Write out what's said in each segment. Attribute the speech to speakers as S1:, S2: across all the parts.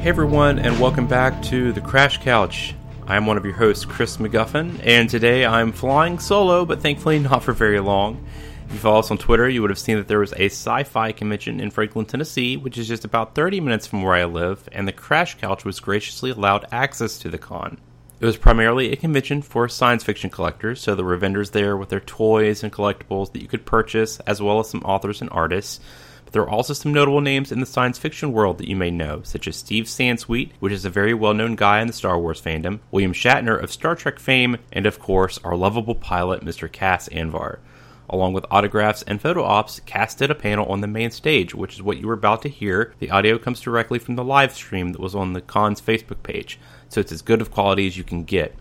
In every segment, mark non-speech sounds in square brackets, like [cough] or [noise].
S1: Hey everyone, and welcome back to the Crash Couch. I'm one of your hosts, Chris McGuffin, and today I'm flying solo, but thankfully not for very long. If you follow us on Twitter, you would have seen that there was a sci fi convention in Franklin, Tennessee, which is just about 30 minutes from where I live, and the Crash Couch was graciously allowed access to the con. It was primarily a convention for science fiction collectors, so there were vendors there with their toys and collectibles that you could purchase, as well as some authors and artists. There are also some notable names in the science fiction world that you may know, such as Steve Sansweet, which is a very well known guy in the Star Wars fandom, William Shatner of Star Trek fame, and of course, our lovable pilot, Mr. Cas Anvar. Along with autographs and photo ops, Cas did a panel on the main stage, which is what you were about to hear. The audio comes directly from the live stream that was on the con's Facebook page, so it's as good of quality as you can get.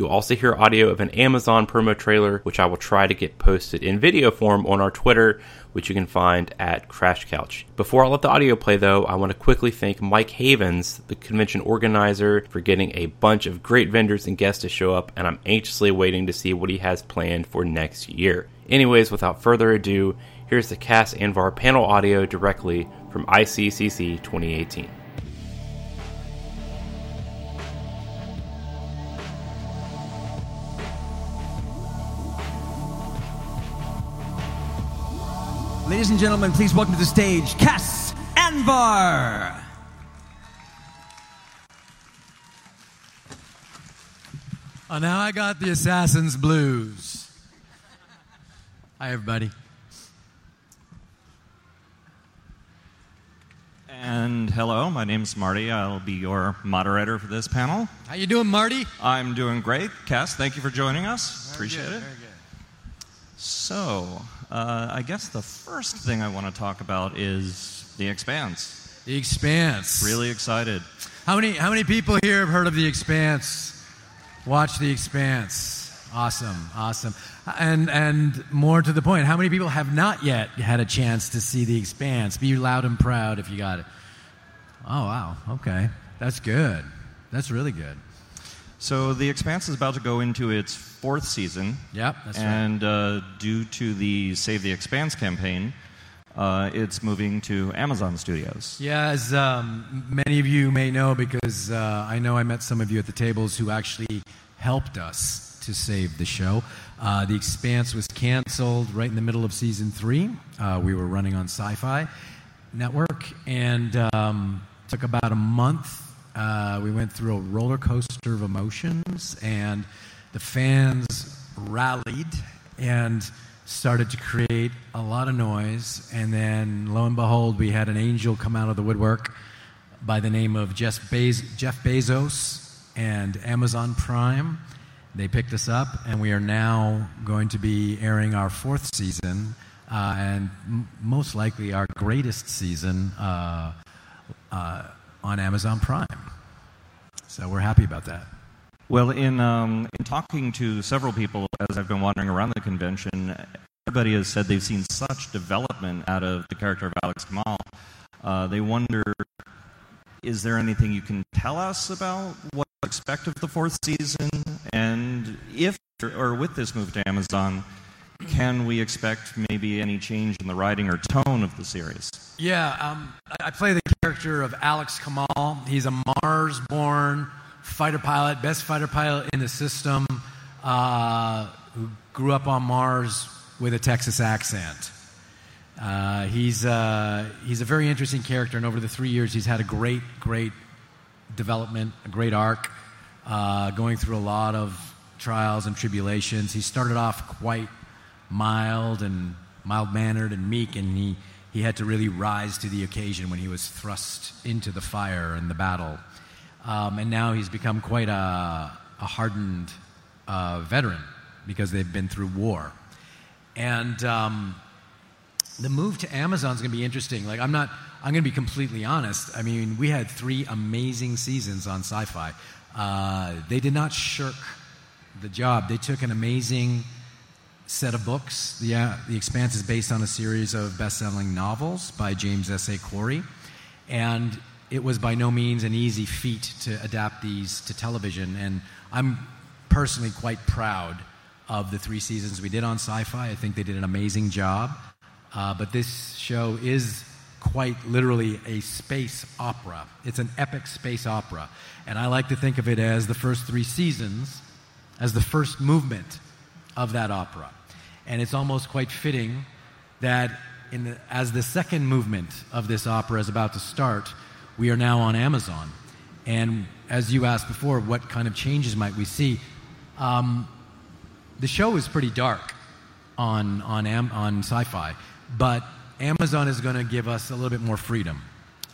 S1: You'll also hear audio of an Amazon promo trailer, which I will try to get posted in video form on our Twitter, which you can find at Crash Couch. Before I let the audio play, though, I want to quickly thank Mike Havens, the convention organizer, for getting a bunch of great vendors and guests to show up, and I'm anxiously waiting to see what he has planned for next year. Anyways, without further ado, here's the Cas Anvar panel audio directly from ICCC 2018.
S2: Ladies and gentlemen, please welcome to the stage Cas Anvar.
S3: Oh, now I got the Assassin's Blues. Hi, everybody.
S4: And hello, my name's Marty. I'll be your moderator for this panel.
S3: How you doing, Marty?
S4: I'm doing great. Cas, thank you for joining us. Appreciate
S3: good,
S4: it.
S3: Very good.
S4: So, uh, I guess the first thing I want to talk about is The Expanse.
S3: The Expanse.
S4: Really excited.
S3: How many How many people here have heard of The Expanse? Watch The Expanse. Awesome, awesome. And and more to the point, how many people have not yet had a chance to see The Expanse? Be loud and proud if you got it. Oh wow, okay, that's good. That's really good.
S4: So, The Expanse is about to go into its fourth season.
S3: Yep, that's right.
S4: and uh, due to the Save the Expanse campaign, uh, it's moving to Amazon Studios.
S3: Yeah, as um, many of you may know, because uh, I know I met some of you at the tables who actually helped us to save the show. Uh, the Expanse was canceled right in the middle of season three. Uh, we were running on Sci Fi Network, and um, took about a month. Uh, we went through a roller coaster of emotions, and the fans rallied and started to create a lot of noise. And then, lo and behold, we had an angel come out of the woodwork by the name of Jeff, Jeff Bezos and Amazon Prime. They picked us up, and we are now going to be airing our fourth season, uh, and m- most likely our greatest season uh, uh, on Amazon Prime. So we're happy about that.
S4: Well, in, um, in talking to several people as I've been wandering around the convention, everybody has said they've seen such development out of the character of Alex Kamal. Uh, they wonder is there anything you can tell us about what to expect of the fourth season? And if, or with this move to Amazon, can we expect maybe any change in the writing or tone of the series?
S3: Yeah, um, I play the character of Alex Kamal. He's a Mars born fighter pilot, best fighter pilot in the system, uh, who grew up on Mars with a Texas accent. Uh, he's, uh, he's a very interesting character, and over the three years, he's had a great, great development, a great arc, uh, going through a lot of trials and tribulations. He started off quite mild and mild mannered and meek, and he, he had to really rise to the occasion when he was thrust into the fire and the battle. Um, and now he's become quite a, a hardened uh, veteran because they've been through war. And um, the move to Amazon is going to be interesting. Like, I'm not, I'm going to be completely honest. I mean, we had three amazing seasons on sci fi. Uh, they did not shirk the job, they took an amazing set of books. The, uh, the Expanse is based on a series of best selling novels by James S.A. Corey. And it was by no means an easy feat to adapt these to television. And I'm personally quite proud of the three seasons we did on sci fi. I think they did an amazing job. Uh, but this show is quite literally a space opera. It's an epic space opera. And I like to think of it as the first three seasons as the first movement of that opera. And it's almost quite fitting that the, as the second movement of this opera is about to start, we are now on Amazon. And as you asked before, what kind of changes might we see? Um, the show is pretty dark on, on, Am- on sci fi, but Amazon is going to give us a little bit more freedom.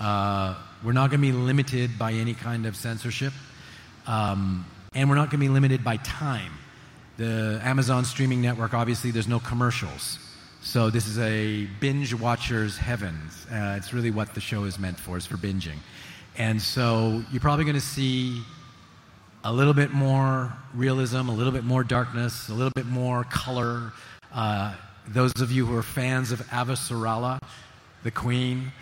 S3: Uh, we're not going to be limited by any kind of censorship, um, and we're not going to be limited by time. The Amazon streaming network, obviously, there's no commercials. So this is a binge watcher's heavens. Uh, it's really what the show is meant for, is for binging. And so you're probably going to see a little bit more realism, a little bit more darkness, a little bit more color. Uh, those of you who are fans of Ava Avasarala, the queen,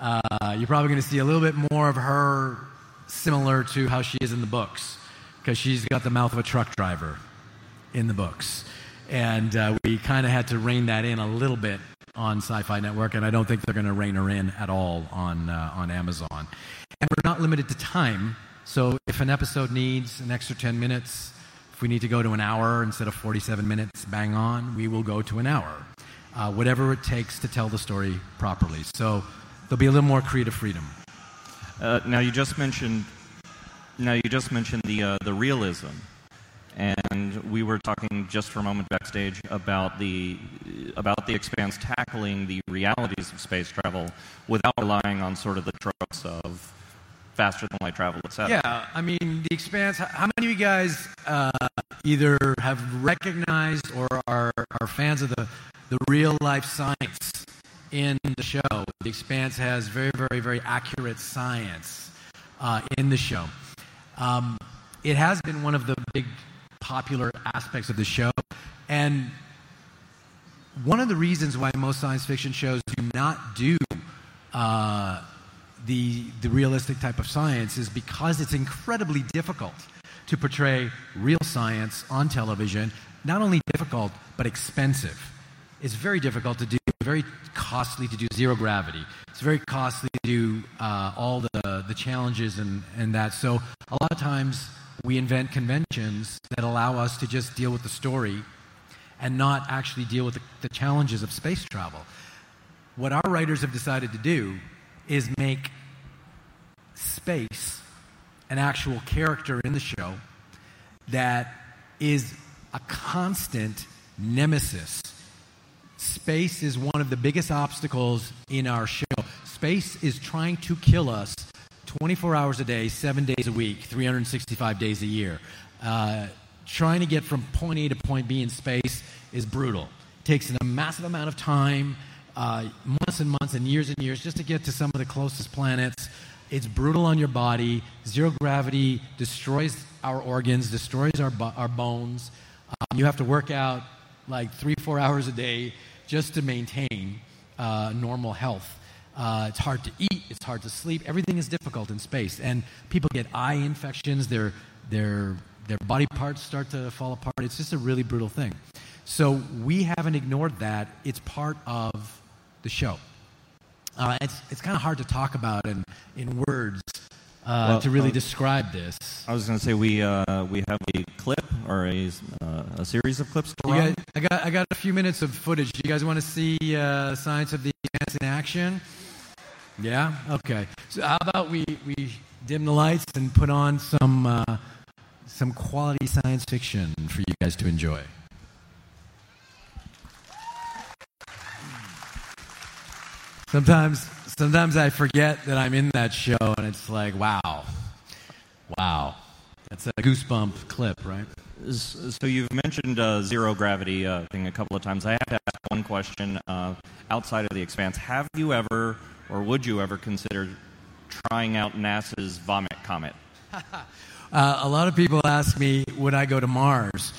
S3: uh, you're probably going to see a little bit more of her similar to how she is in the books, because she's got the mouth of a truck driver in the books. And uh, we kind of had to rein that in a little bit on Sci Fi Network, and I don't think they're going to rein her in at all on, uh, on Amazon. And we're not limited to time, so if an episode needs an extra 10 minutes, if we need to go to an hour instead of 47 minutes, bang on, we will go to an hour. Uh, whatever it takes to tell the story properly. So there'll be a little more creative freedom.
S4: Uh, now you just mentioned, now you just mentioned the uh, the realism and we were talking just for a moment backstage about the about the expanse tackling the realities of space travel without relying on sort of the tropes of faster than light travel, etc.
S3: Yeah, I mean the expanse. How many of you guys uh, either have recognized or are are fans of the the real life science in the show? The expanse has very very very accurate science uh, in the show. Um, it has been one of the big popular aspects of the show. And one of the reasons why most science fiction shows do not do uh, the, the realistic type of science is because it's incredibly difficult to portray real science on television. Not only difficult, but expensive. It's very difficult to do, very costly to do zero gravity. It's very costly to do uh, all the, the challenges and, and that. So a lot of times we invent conventions that allow us to just deal with the story and not actually deal with the, the, challenges of space travel. What our writers have decided to do is make space an actual character in the show that is a constant nemesis. Space is one of the biggest obstacles in our show. Space is trying to kill us 24 hours a day, seven days a week, 365 days a year. Uh, trying to get from point A to point B in space is brutal. It takes a massive amount of time, uh, months and months and years and years just to get to some of the closest planets. It's brutal on your body. Zero gravity destroys our organs, destroys our, our bones. Um, you have to work out like three, four hours a day just to maintain uh, normal health. Uh, it's hard to eat. It's hard to sleep. Everything is difficult in space, and people get eye infections. Their their their body parts start to fall apart. It's just a really brutal thing. So we haven't ignored that. It's part of the show. Uh, it's it's kind of hard to talk about in in words uh, well, to really uh, describe this.
S4: I was going to say we uh, we have a clip or a, uh, a series of clips.
S3: Guys, I got I got a few minutes of footage. Do you guys want to see uh, Science of the Expanse in action? Yeah? Okay. So how about we, we dim the lights and put on some, uh, some quality science fiction for you guys to enjoy? Sometimes, sometimes I forget that I'm in that show, and it's like, wow, wow, that's a goosebump clip, right?
S4: So you've mentioned uh, zero gravity uh, thing a couple of times. I have to ask one question uh, outside of the expanse. Have you ever or would you ever consider trying out NASA's Vomit Comet? [laughs]
S3: uh, a lot of people ask me, would I go to Mars?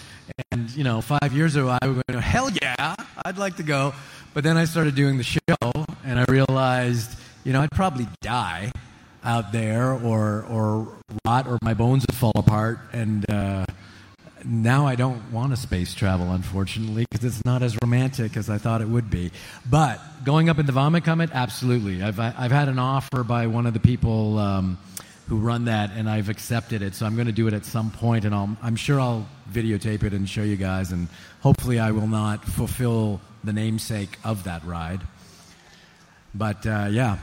S3: And, you know, five years ago, I would go, hell yeah, I'd like to go. But then I started doing the show, and I realized, you know, I'd probably die out there or, or rot or my bones would fall apart. And, uh, now I don't want to space travel, unfortunately, because it's not as romantic as I thought it would be. But going up in the Vomit Comet, absolutely. I've, I've had an offer by one of the people um, who run that, and I've accepted it. So I'm going to do it at some point, and I'll, I'm sure I'll videotape it and show you guys. And hopefully, I will not fulfill the namesake of that ride. But uh, yeah.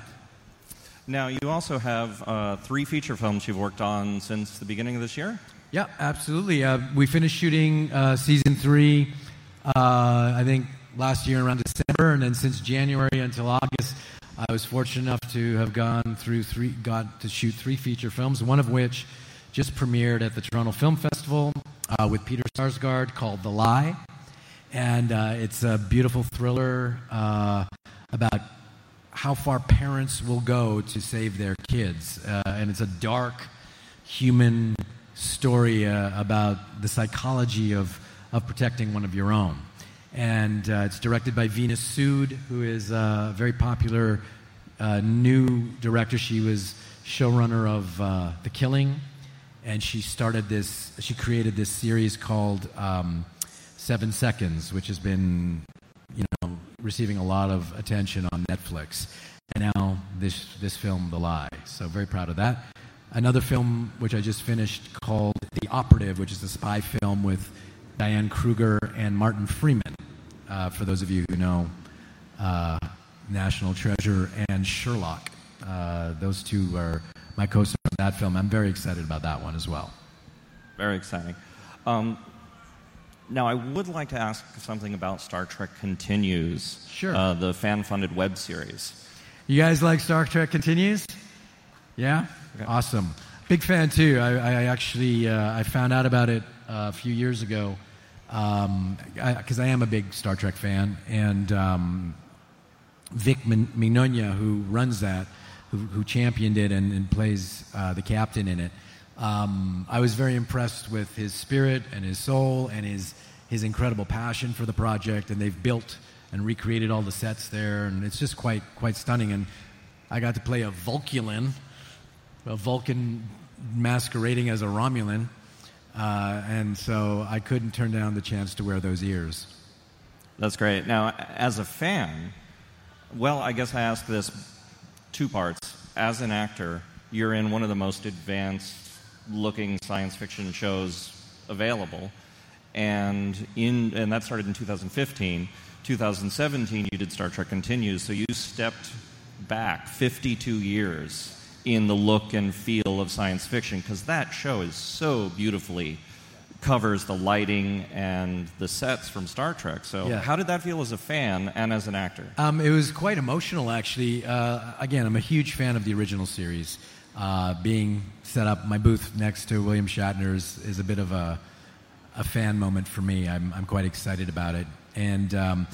S4: Now, you also have uh, three feature films you've worked on since the beginning of this year?
S3: Yeah, absolutely. Uh, we finished shooting uh, season three, uh, I think last year around December, and then since January until August, I was fortunate enough to have gone through three, got to shoot three feature films, one of which just premiered at the Toronto Film Festival uh, with Peter Sarsgaard called The Lie. And uh, it's a beautiful thriller uh, about how far parents will go to save their kids. and it's a dark, human story uh, about the psychology of, of protecting one of your own. And uh, it's directed by Veena Sud, who is a very popular uh, new director. She was showrunner of uh, The Killing, and she started this, she created this series called um, Seven Seconds, which has been, you know, receiving a lot of attention on Netflix. And now this, this film, The Lie. So very proud of that another film which I just finished called The Operative, which is a spy film with Diane Kruger and Martin Freeman. Uh, for those of you who know uh, National Treasure and Sherlock, uh, those two are my co-stars in that film. I'm very excited about that one as well.
S4: Very exciting. Um, now, I would like to ask something about Star Trek Continues,
S3: sure.
S4: Uh, the fan-funded web series.
S3: You guys like Star Trek Continues? Yeah. Okay. Awesome. Big fan too. I, I actually uh, I found out about it uh, a few years ago because um, I, I, am a big Star Trek fan, and um, Vic Mignogna, who runs that, who, who championed it and, and plays uh, the captain in it. Um, I was very impressed with his spirit and his soul and his his incredible passion for the project, and they've built and recreated all the sets there, and it's just quite quite stunning. And I got to play a Vulcan, a Vulcan masquerading as a Romulan. Uh, and so I couldn't turn down the chance to wear those ears.
S4: That's great. Now, as a fan, well, I guess I ask this two parts. As an actor, you're in one of the most advanced looking science fiction shows available. And, in, and that started in 2015. 2017, you did Star Trek Continues, so you stepped back 52 years in the look and feel of science fiction because that show is so beautifully covers the lighting and the sets from Star Trek. So, yeah. how did that feel as a fan and as an actor?
S3: Um, it was quite emotional, actually. Uh, again, I'm a huge fan of the original series. Uh, being set up, my booth next to William Shatner is, is a bit of a, a fan moment for me. I'm, I'm quite excited about it. And um,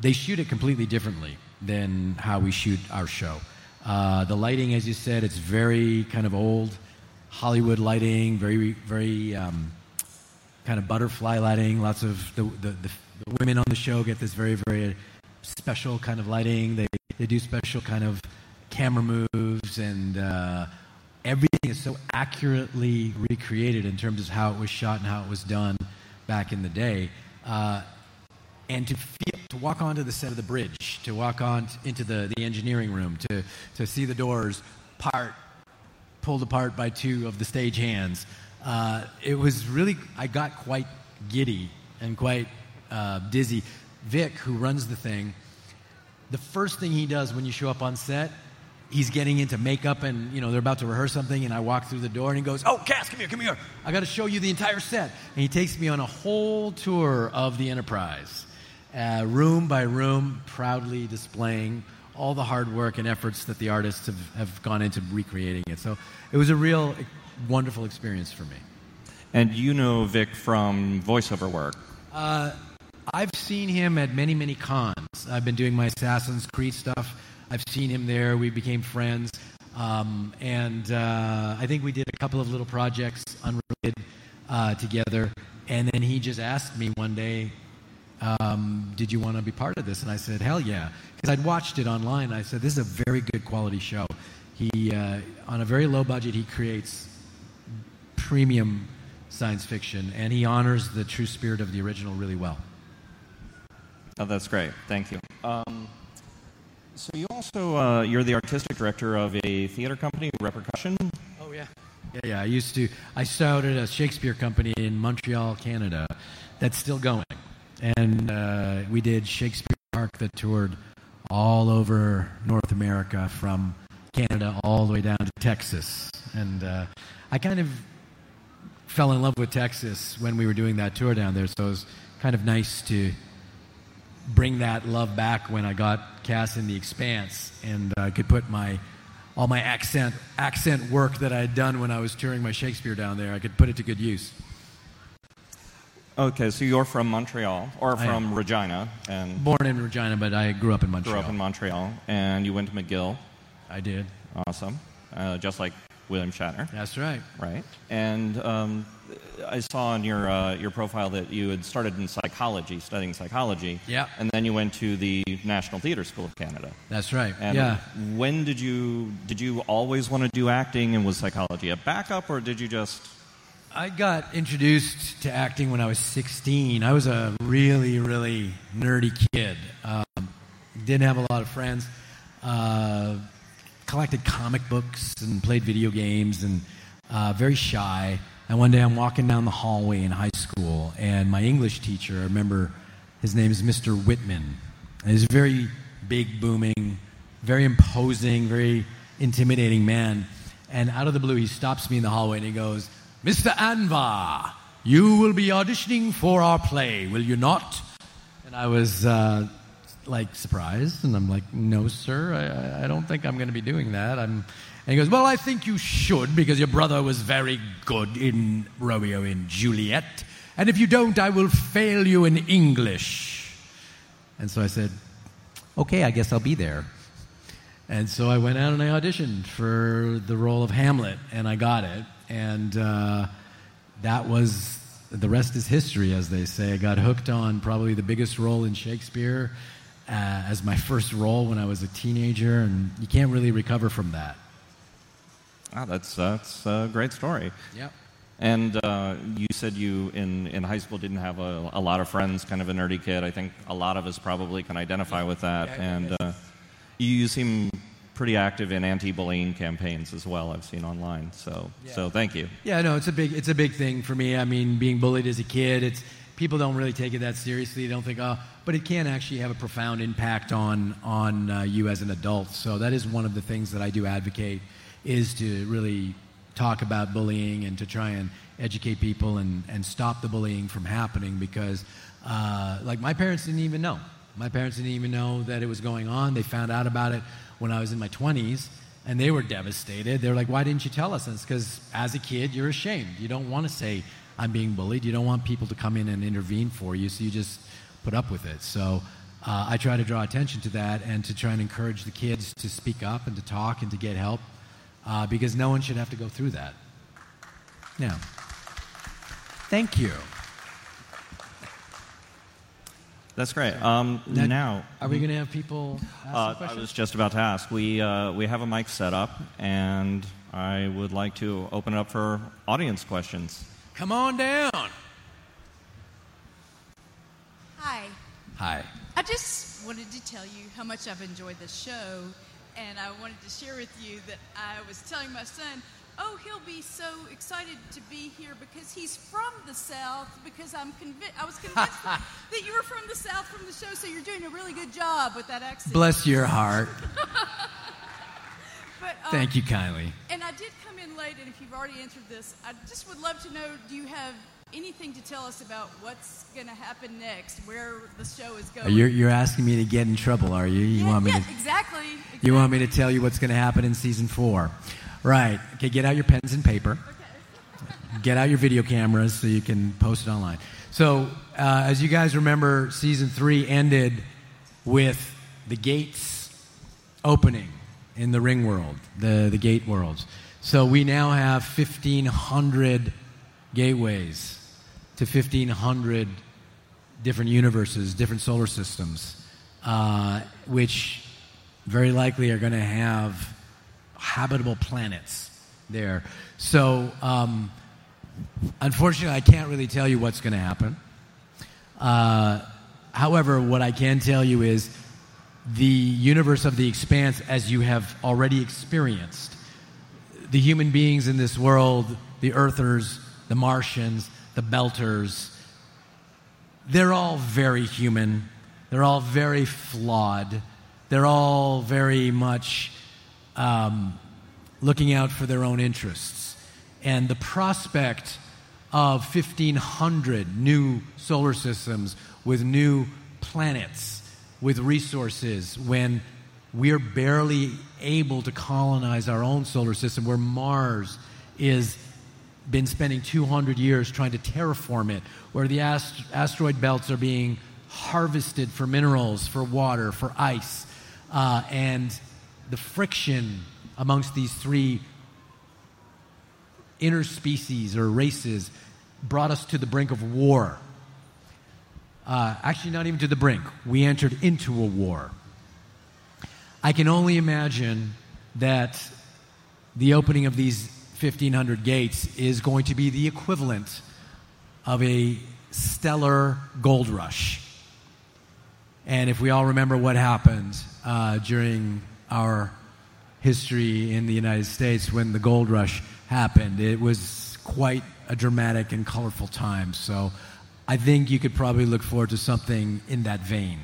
S3: they shoot it completely differently than how we shoot our show. Uh, the lighting, as you said, it's very kind of old Hollywood lighting, very, very um, kind of butterfly lighting. Lots of the, the, the, women on the show get this very, very special kind of lighting. They, they do special kind of camera moves, and uh, everything is so accurately recreated in terms of how it was shot and how it was done back in the day. Uh, and to feel, to walk onto the set of the bridge, to walk on into the, the engineering room, to, to see the doors part, pulled apart by two of the stage hands. Uh, it was really, I got quite giddy and quite uh, dizzy. Vic, who runs the thing, the first thing he does when you show up on set, he's getting into makeup and, you know, they're about to rehearse something, and I walk through the door and he goes, Oh, Cas, come here, come here. I got to show you the entire set. And he takes me on a whole tour of the Enterprise uh, room by room, proudly displaying all the hard work and efforts that the artists have, have gone into recreating it. So it was a real wonderful experience for me.
S4: And you know Vic from voiceover work?
S3: Uh, I've seen him at many, many cons. I've been doing my Assassin's Creed stuff. I've seen him there. We became friends. Um, and uh, I think we did a couple of little projects unrelated uh, together. And then he just asked me one day, um, did you want to be part of this? And I said, hell yeah. Because I'd watched it online. I said, this is a very good quality show. He, uh, on a very low budget, he creates premium science fiction, and he honors the true spirit of the original really well.
S4: Oh, that's great. Thank you. Um, so you also uh, you're the artistic director of a theater company, Repercussion.
S3: Oh yeah. Yeah, yeah. I used to. I started a Shakespeare company in Montreal, Canada. That's still going, and uh, we did Shakespeare Park that toured all over North America, from Canada all the way down to Texas. And uh, I kind of fell in love with Texas when we were doing that tour down there. So it was kind of nice to bring that love back when I got cast in The Expanse, and I uh, could put my all my accent accent work that I had done when I was touring my Shakespeare down there. I could put it to good use.
S4: Okay, so you're from Montreal or from Regina, and
S3: born in Regina, but I grew up in Montreal.
S4: Grew up in Montreal, and you went to McGill.
S3: I did.
S4: Awesome, uh, just like William Shatner.
S3: That's right.
S4: Right, and um, I saw on your uh, your profile that you had started in psychology, studying psychology.
S3: Yeah.
S4: And then you went to the National Theatre School of Canada.
S3: That's right.
S4: And
S3: yeah.
S4: When did you did you always want to do acting, and was psychology a backup, or did you just?
S3: I got introduced to acting when I was 16. I was a really, really nerdy kid. Um, didn't have a lot of friends. Uh, collected comic books and played video games and uh, very shy. And one day I'm walking down the hallway in high school, and my English teacher, I remember his name is Mr. Whitman. And he's a very big, booming, very imposing, very intimidating man. And out of the blue, he stops me in the hallway and he goes, Mr. Anvar, you will be auditioning for our play, will you not? And I was uh, like surprised, and I'm like, no, sir, I, I don't think I'm going to be doing that. I'm and he goes, Well, I think you should because your brother was very good in Romeo and Juliet. And if you don't, I will fail you in English. And so I said, Okay, I guess I'll be there. And so I went out and I auditioned for the role of Hamlet, and I got it. And uh, that was the rest is history, as they say. I got hooked on probably the biggest role in Shakespeare uh, as my first role when I was a teenager, and you can't really recover from that.
S4: Oh, that's that's a great story.
S3: Yep.
S4: And uh, you said you in, in high school didn't have a, a, lot of friends, kind of a nerdy kid. I think a lot of us probably can identify with that. Yeah, and uh, you seem pretty active in anti-bullying campaigns as well. I've seen online. So yeah. so thank you.
S3: Yeah, no, it's a big it's a big thing for me. I mean, being bullied as a kid, it's people don't really take it that seriously. They don't think, oh, but it can actually have a profound impact on on uh, you as an adult. So that is one of the things that I do advocate is to really talk about bullying and to try and educate people and, and stop the bullying from happening because, uh, like, my parents didn't even know. My parents didn't even know that it was going on. They found out about it when I was in my 20s and they were devastated. They were like, Why didn't you tell us? And it's because as a kid, you're ashamed. You don't want to say, I'm being bullied. You don't want people to come in and intervene for you, so you just put up with it. So uh, I try to draw attention to that and to try and encourage the kids to speak up and to talk and to get help uh, because no one should have to go through that. Yeah. Thank you.
S4: That's great. Um, now, now,
S3: are we going to have people?
S4: Uh, I was just about to ask. We uh, we have a mic set up, and I would like to open it up for audience questions.
S3: Come on down.
S5: Hi.
S3: Hi.
S5: I just wanted to tell you how much I've enjoyed this show and I wanted to share with you that I was telling my son, oh, he'll be so excited to be here because he's from the South. Because I'm convinced, I was convinced [laughs] that you were from the South from the show, so you're doing a really good job with that accent.
S3: Bless your heart. [laughs]
S5: but, um,
S3: Thank you kindly.
S5: And I did come in late, and if you've already answered this, I just would love to know: Do you have anything to tell us about what's going to happen next, where the show is going?
S3: You're, you're asking me to get in trouble, are you? You
S5: yeah,
S3: want me
S5: yeah,
S3: to?
S5: Exactly, exactly.
S3: You want me to tell you what's going to happen in season four? Right. Okay. Get out your pens and paper. Get out your video cameras so you can post it online. So, uh, as you guys remember, season three ended with the gates opening in the ring world, the, the gate worlds. So we now have 1,500 gateways to 1,500 different universes, different solar systems, uh, which very likely are going to have habitable planets there. So um, unfortunately, I can't really tell you what's going to happen. Uh, however, what I can tell you is the universe of the expanse, as you have already experienced, the human beings in this world, the Earthers, the Martians, the Belters, they're all very human. They're all very flawed. They're all very much um, looking out for their own interests. And the prospect of 1,500 new solar systems with new planets, with resources, when we're barely able to colonize our own solar system, where Mars is been spending 200 years trying to terraform it, where the ast- asteroid belts are being harvested for minerals, for water, for ice, uh, and the friction amongst these three interspecies or races brought us to the brink of war. Uh, actually, not even to the brink. We entered into a war. I can only imagine that the opening of these 1,500 gates is going to be the equivalent of a stellar gold rush. And if we all remember what happened uh, during our history in the United States when the gold rush happened, it was quite a dramatic and colorful time. So I think you could probably look forward to something in that vein.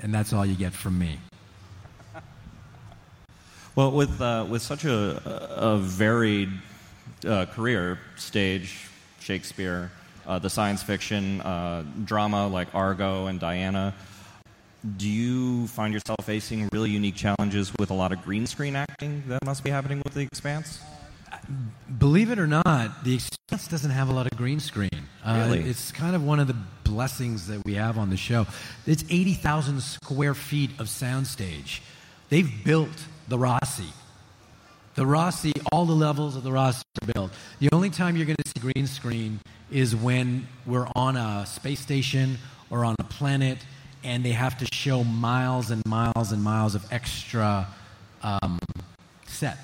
S3: And that's all you get from me.
S4: Well, with, uh, with such a, a varied uh, career stage, Shakespeare, uh, the science fiction, uh, drama like Argo and Diana, do you find yourself facing really unique challenges with a lot of green screen acting that must be happening with The Expanse?
S3: Believe it or not, The Expanse doesn't have a lot of green screen.
S4: Uh, really?
S3: It's kind of one of the blessings that we have on the show. It's 80,000 square feet of soundstage. They've built the Roci. The Roci, all the levels of the Roci are built. The only time you're going to see green screen is when we're on a space station or on a planet and they have to show miles and miles and miles of extra um, set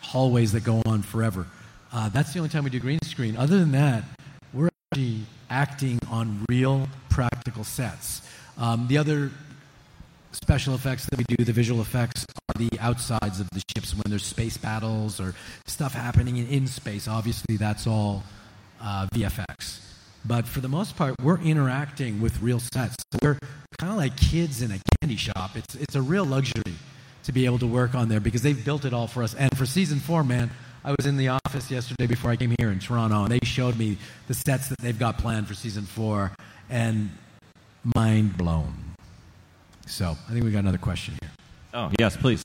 S3: hallways that go on forever. Uh, that's the only time we do green screen. Other than that, we're actually acting on real practical sets. Um, the other special effects that we do, the visual effects, are the outsides of the ships when there's space battles or stuff happening in, in space. Obviously, that's all uh, VFX. But for the most part, we're interacting with real sets. We're kind of like kids in a candy shop. It's, it's a real luxury to be able to work on there because they've built it all for us. And for season four, man, I was in the office yesterday before I came here in Toronto, and they showed me the sets that they've got planned for season four, and mind blown. So I think we got another question here.
S4: Oh, yes, please.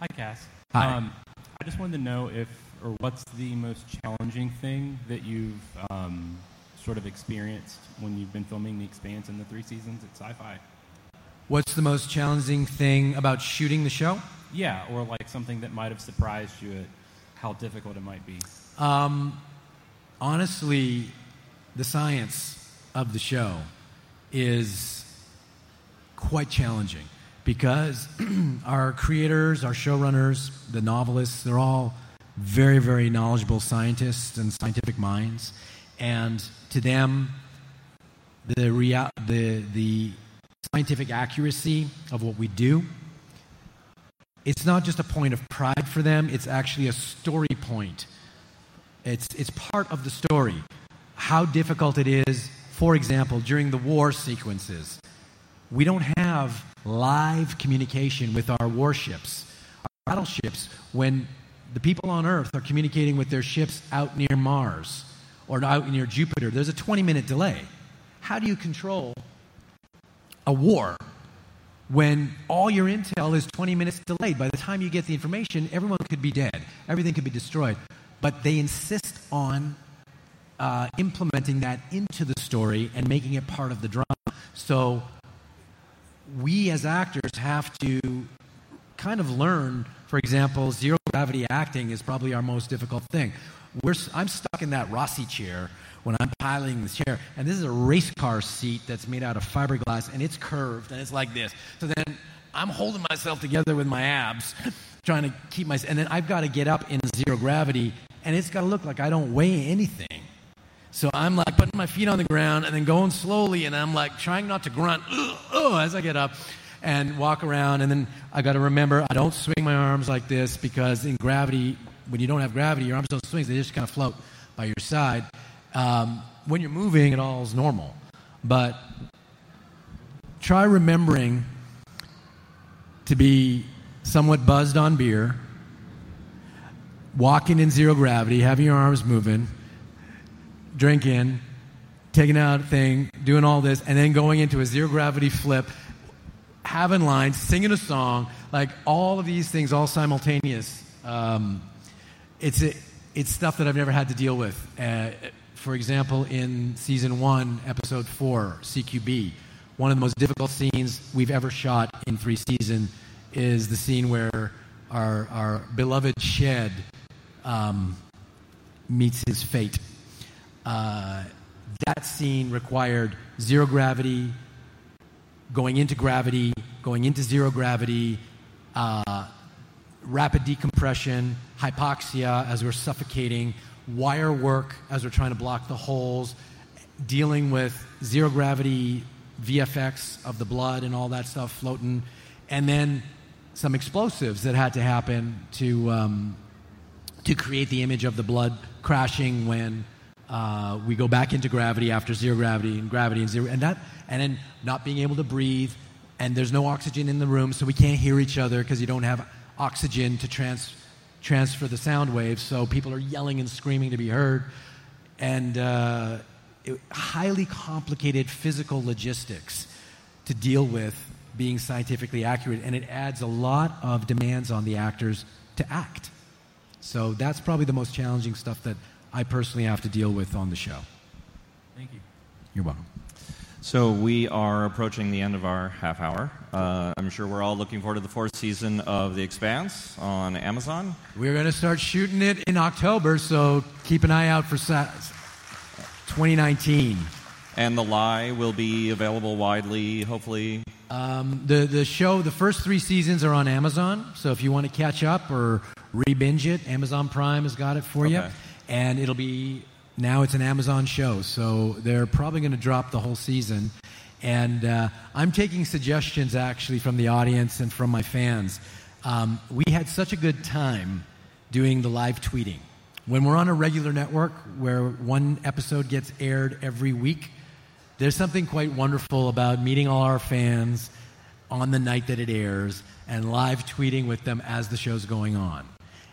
S6: Hi, Cas.
S3: Hi.
S6: Um, I just wanted to know if, or what's the most challenging thing that you've um, sort of experienced when you've been filming The Expanse in the three seasons at Sci Fi?
S3: What's the most challenging thing about shooting the show?
S6: Yeah, or like something that might have surprised you at how difficult it might be.
S3: Um, honestly, the science of the show is quite challenging because [clears throat] our creators, our showrunners, the novelists, they're all very, very knowledgeable scientists and scientific minds. And to them, the, rea- the, the scientific accuracy of what we do, it's not just a point of pride for them, it's actually a story point. It's, it's part of the story. How difficult it is, for example, during the war sequences. We don't have live communication with our warships, our battleships, when the people on Earth are communicating with their ships out near Mars or out near Jupiter. There's a 20 minute delay. How do you control a war when all your intel is 20 minutes delayed? By the time you get the information, everyone could be dead, everything could be destroyed. But they insist on uh, implementing that into the story and making it part of the drama. So we as actors have to kind of learn, for example, zero gravity acting is probably our most difficult thing. We're, I'm stuck in that Roci chair when I'm piloting the chair, and this is a race car seat that's made out of fiberglass, and it's curved, and it's like this. So then I'm holding myself together with my abs, trying to keep my, and then I've got to get up in zero gravity and it's got to look like I don't weigh anything. So I'm like putting my feet on the ground and then going slowly, and I'm like trying not to grunt "Ugh, [clears throat] ugh," as I get up and walk around. And then I got to remember I don't swing my arms like this because in gravity, when you don't have gravity, your arms don't swing; they just kind of float by your side. Um, when you're moving, it all is normal. But try remembering to be somewhat buzzed on beer, walking in zero gravity, having your arms moving, drinking, taking out a thing, doing all this, and then going into a zero gravity flip, having lines, singing a song, like all of these things, all simultaneous. Um, it's it's stuff that I've never had to deal with. Uh, for example, in season one, episode four, CQB, one of the most difficult scenes we've ever shot in three seasons is the scene where our, our beloved Shed um, meets his fate. Uh, that scene required zero gravity, going into gravity, going into zero gravity, uh, rapid decompression, hypoxia as we're suffocating, wire work as we're trying to block the holes, dealing with zero gravity VFX of the blood and all that stuff floating, and then some explosives that had to happen to um, to create the image of the blood crashing when uh, we go back into gravity after zero gravity and gravity and zero and that and then not being able to breathe and there's no oxygen in the room so we can't hear each other because you don't have oxygen to trans- transfer the sound waves so people are yelling and screaming to be heard and uh, it, highly complicated physical logistics to deal with being scientifically accurate and it adds a lot of demands on the actors to act so that's probably the most challenging stuff that I personally have to deal with on the show.
S6: Thank you.
S3: You're welcome.
S4: So we are approaching the end of our half hour. Uh, I'm sure we're all looking forward to the fourth season of The Expanse on Amazon.
S3: We're going to start shooting it in October, so keep an eye out for sa- 2019.
S4: And The Lie will be available widely, hopefully.
S3: Um, the the show, the first three seasons are on Amazon. So if you want to catch up or re-binge it, Amazon Prime has got it for you, and it'll be now it's an Amazon show. So they're probably going to drop the whole season. And uh, I'm taking suggestions actually from the audience and from my fans. Um, we had such a good time doing the live tweeting. When we're on a regular network where one episode gets aired every week, there's something quite wonderful about meeting all our fans on the night that it airs and live tweeting with them as the show's going on.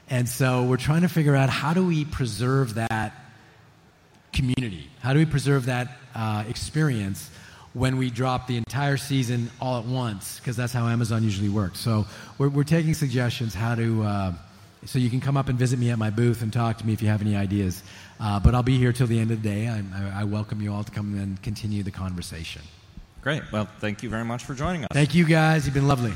S3: And so we're trying to figure out how do we preserve that community? How do we preserve that uh, experience when we drop the entire season all at once? Because that's how Amazon usually works. So we're, we're taking suggestions how to. Uh, so you can come up and visit me at my booth and talk to me if you have any ideas. Uh, but I'll be here till the end of the day. I, I, I welcome you all to come and continue the conversation.
S4: Great. Well, thank you very much for joining us.
S3: Thank you guys. You've been lovely.